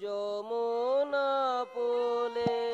যমুনা পুলেনে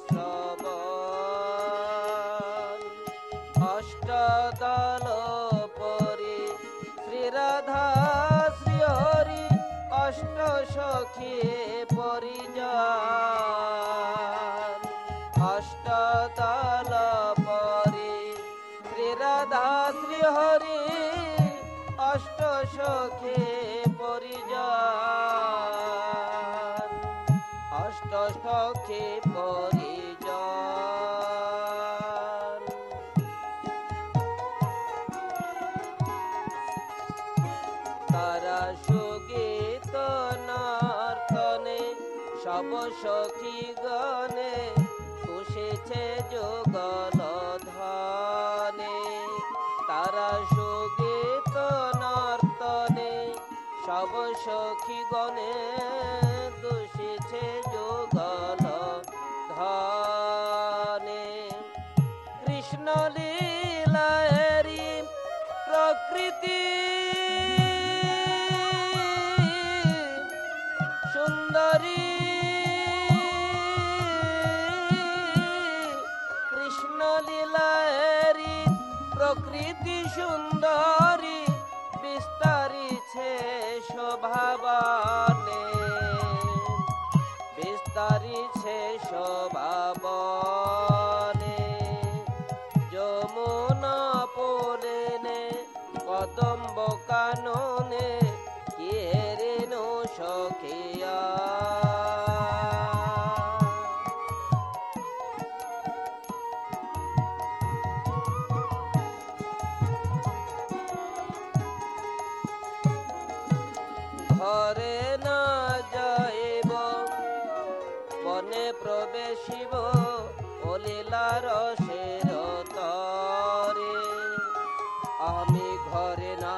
প্রশ্রবণ অষ্টদল পরি শ্রীরাধা শ্রীহরি অষ্ট সখী পরিজন। অষ্টদল পরি শ্রীরাধা শ্রীহরি অষ্ট সখী সব সখী গনে বসেছে যোগল ধনে তারা সুগীত নর্তনে সব সখী প্রকৃতি সুন্দরী সুন্দরী বিস্তারিছে শোভাবনে ঘরে না যাইব। বনে প্রবেশিব অলীলার রসের তরে। আমি ঘরে না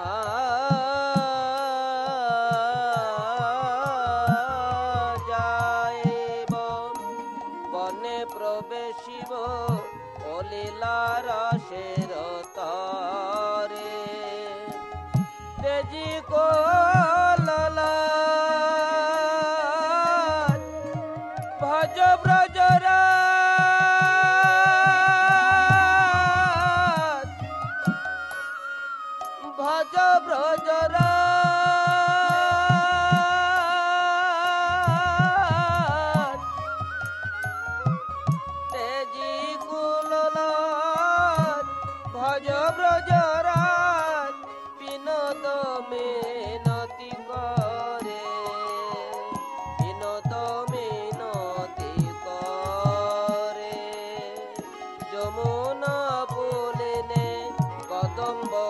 যাইব। বনে প্রবেশিব অলীলার রসের তরে। তেজি কোললা ভজ ব্রজরা তেজি